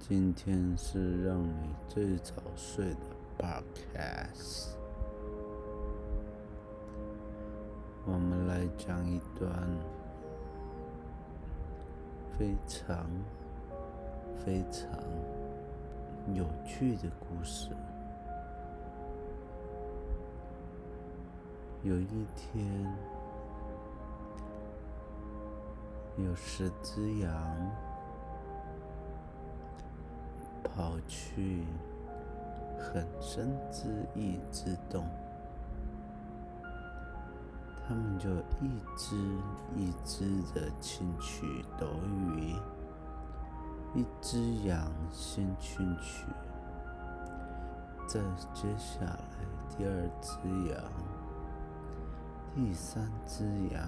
今天是让你最早睡的 Podcast，我们来讲一段非常非常有趣的故事。有一天，有十只羊。跑去很深之意之洞，他们就一只一只的进去斗鱼，一只羊先进去，再接下来第二只羊，第三只羊，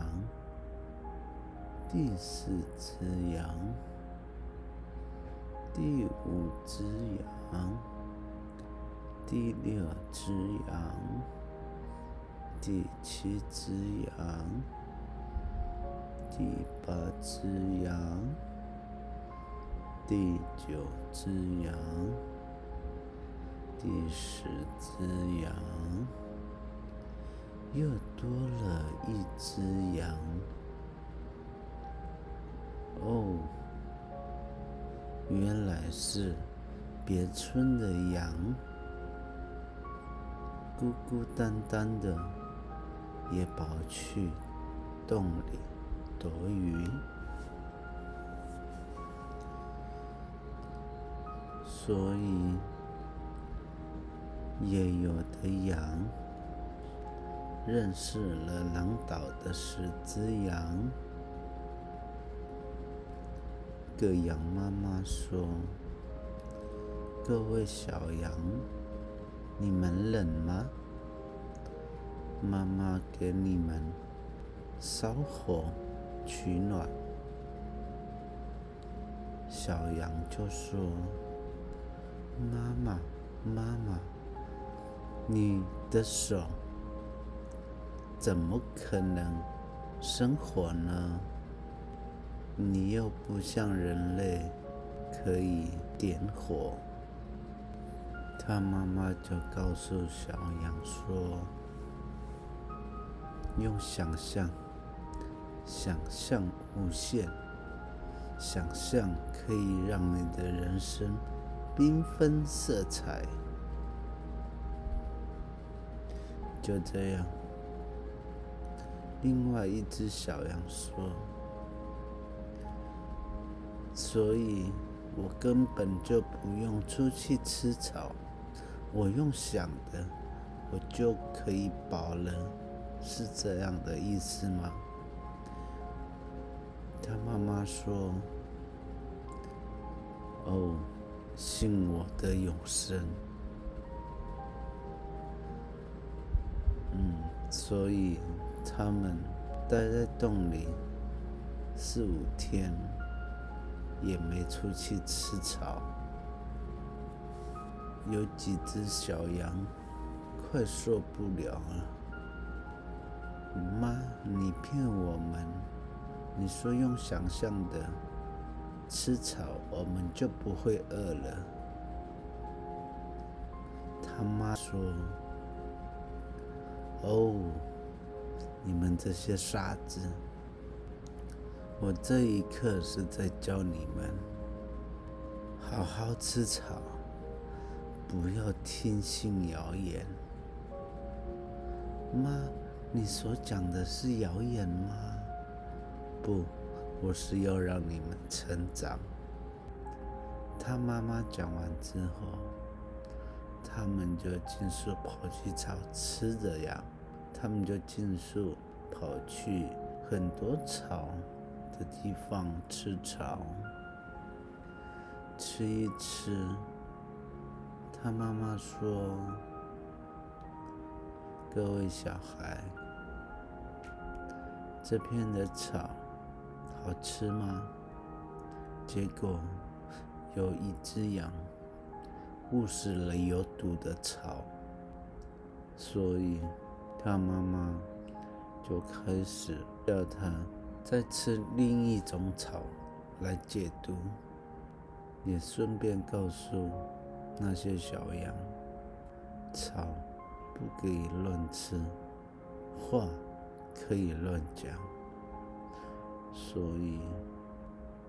第四只羊。第五只羊，第六只羊，第七只羊，第八只羊，第九只羊，第十只羊，又多了一只羊。哦。原来是别村的羊，孤孤单单的也跑去洞里躲雨，所以也有的羊认识了狼岛的十只羊。个羊妈妈说：“各位小羊，你们冷吗？妈妈给你们烧火取暖。”小羊就说：“妈妈，妈妈，你的手怎么可能生火呢？”你又不像人类可以点火，他妈妈就告诉小羊说：“用想象，想象无限，想象可以让你的人生缤纷色彩。”就这样，另外一只小羊说。所以，我根本就不用出去吃草，我用想的，我就可以饱了，是这样的意思吗？他妈妈说：“哦，信我的永生。”嗯，所以他们待在洞里四五天。也没出去吃草，有几只小羊快受不了了。妈，你骗我们！你说用想象的吃草，我们就不会饿了。他妈说：“哦，你们这些傻子！”我这一刻是在教你们好好吃草，不要听信谣言。妈，你所讲的是谣言吗？不，我是要让你们成长。他妈妈讲完之后，他们就尽速跑去找吃的呀。他们就尽速跑去很多草。的地方吃草，吃一吃。他妈妈说：“各位小孩，这片的草好吃吗？”结果有一只羊误食了有毒的草，所以他妈妈就开始叫他。再吃另一种草来解毒。也顺便告诉那些小羊，草不可以乱吃，话可以乱讲。所以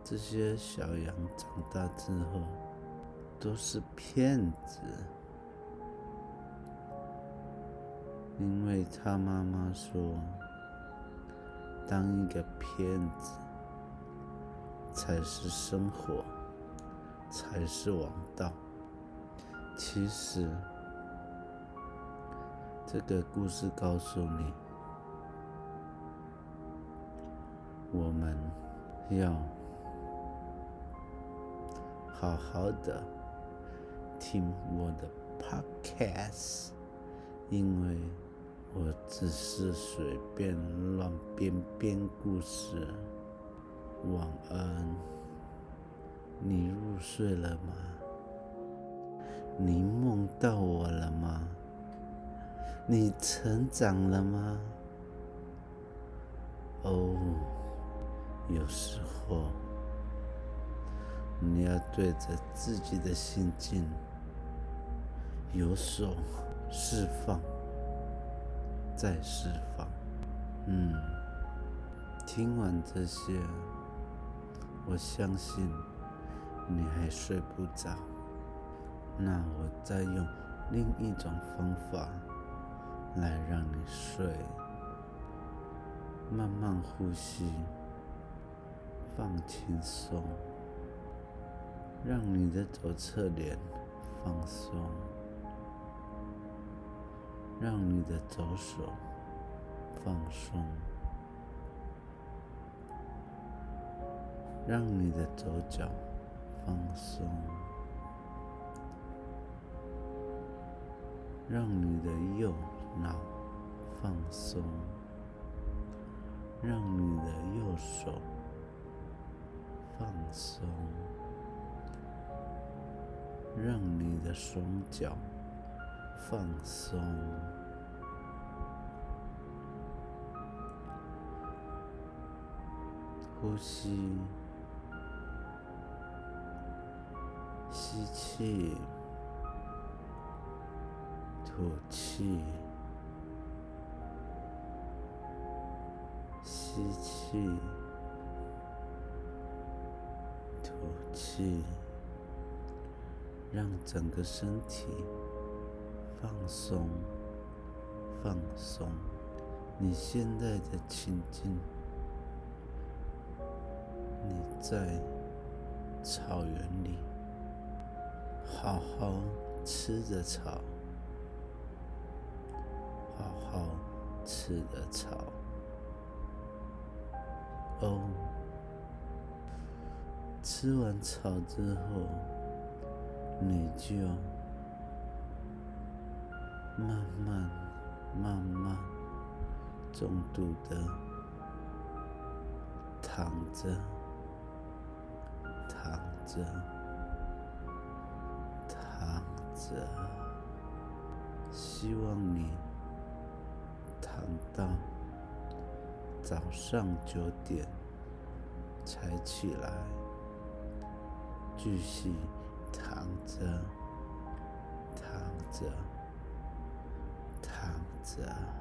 这些小羊长大之后都是骗子，因为他妈妈说，当一个骗子才是生活。才是王道。其实，这个故事告诉你，我们要好好的听我的 podcast，因为我只是随便乱编编故事。晚安。你入睡了吗？你梦到我了吗？你成长了吗？哦，有时候你要对着自己的心境有所释放，再释放。嗯，听完这些，我相信。你还睡不着，那我再用另一种方法来让你睡。慢慢呼吸，放轻松，让你的左侧脸放松，让你的左手放松，让你的左脚。放松，让你的右脑放松，让你的右手放松，让你的双脚放松，呼吸。吸气，吐气，吸气，吐气，让整个身体放松，放松。你现在的情境，你在草原里。好好吃着草，好好吃着草。哦，吃完草之后，你就慢慢、慢慢、重度的躺着，躺着。躺着，希望你躺到早上九点才起来，继续躺着，躺着，是啊。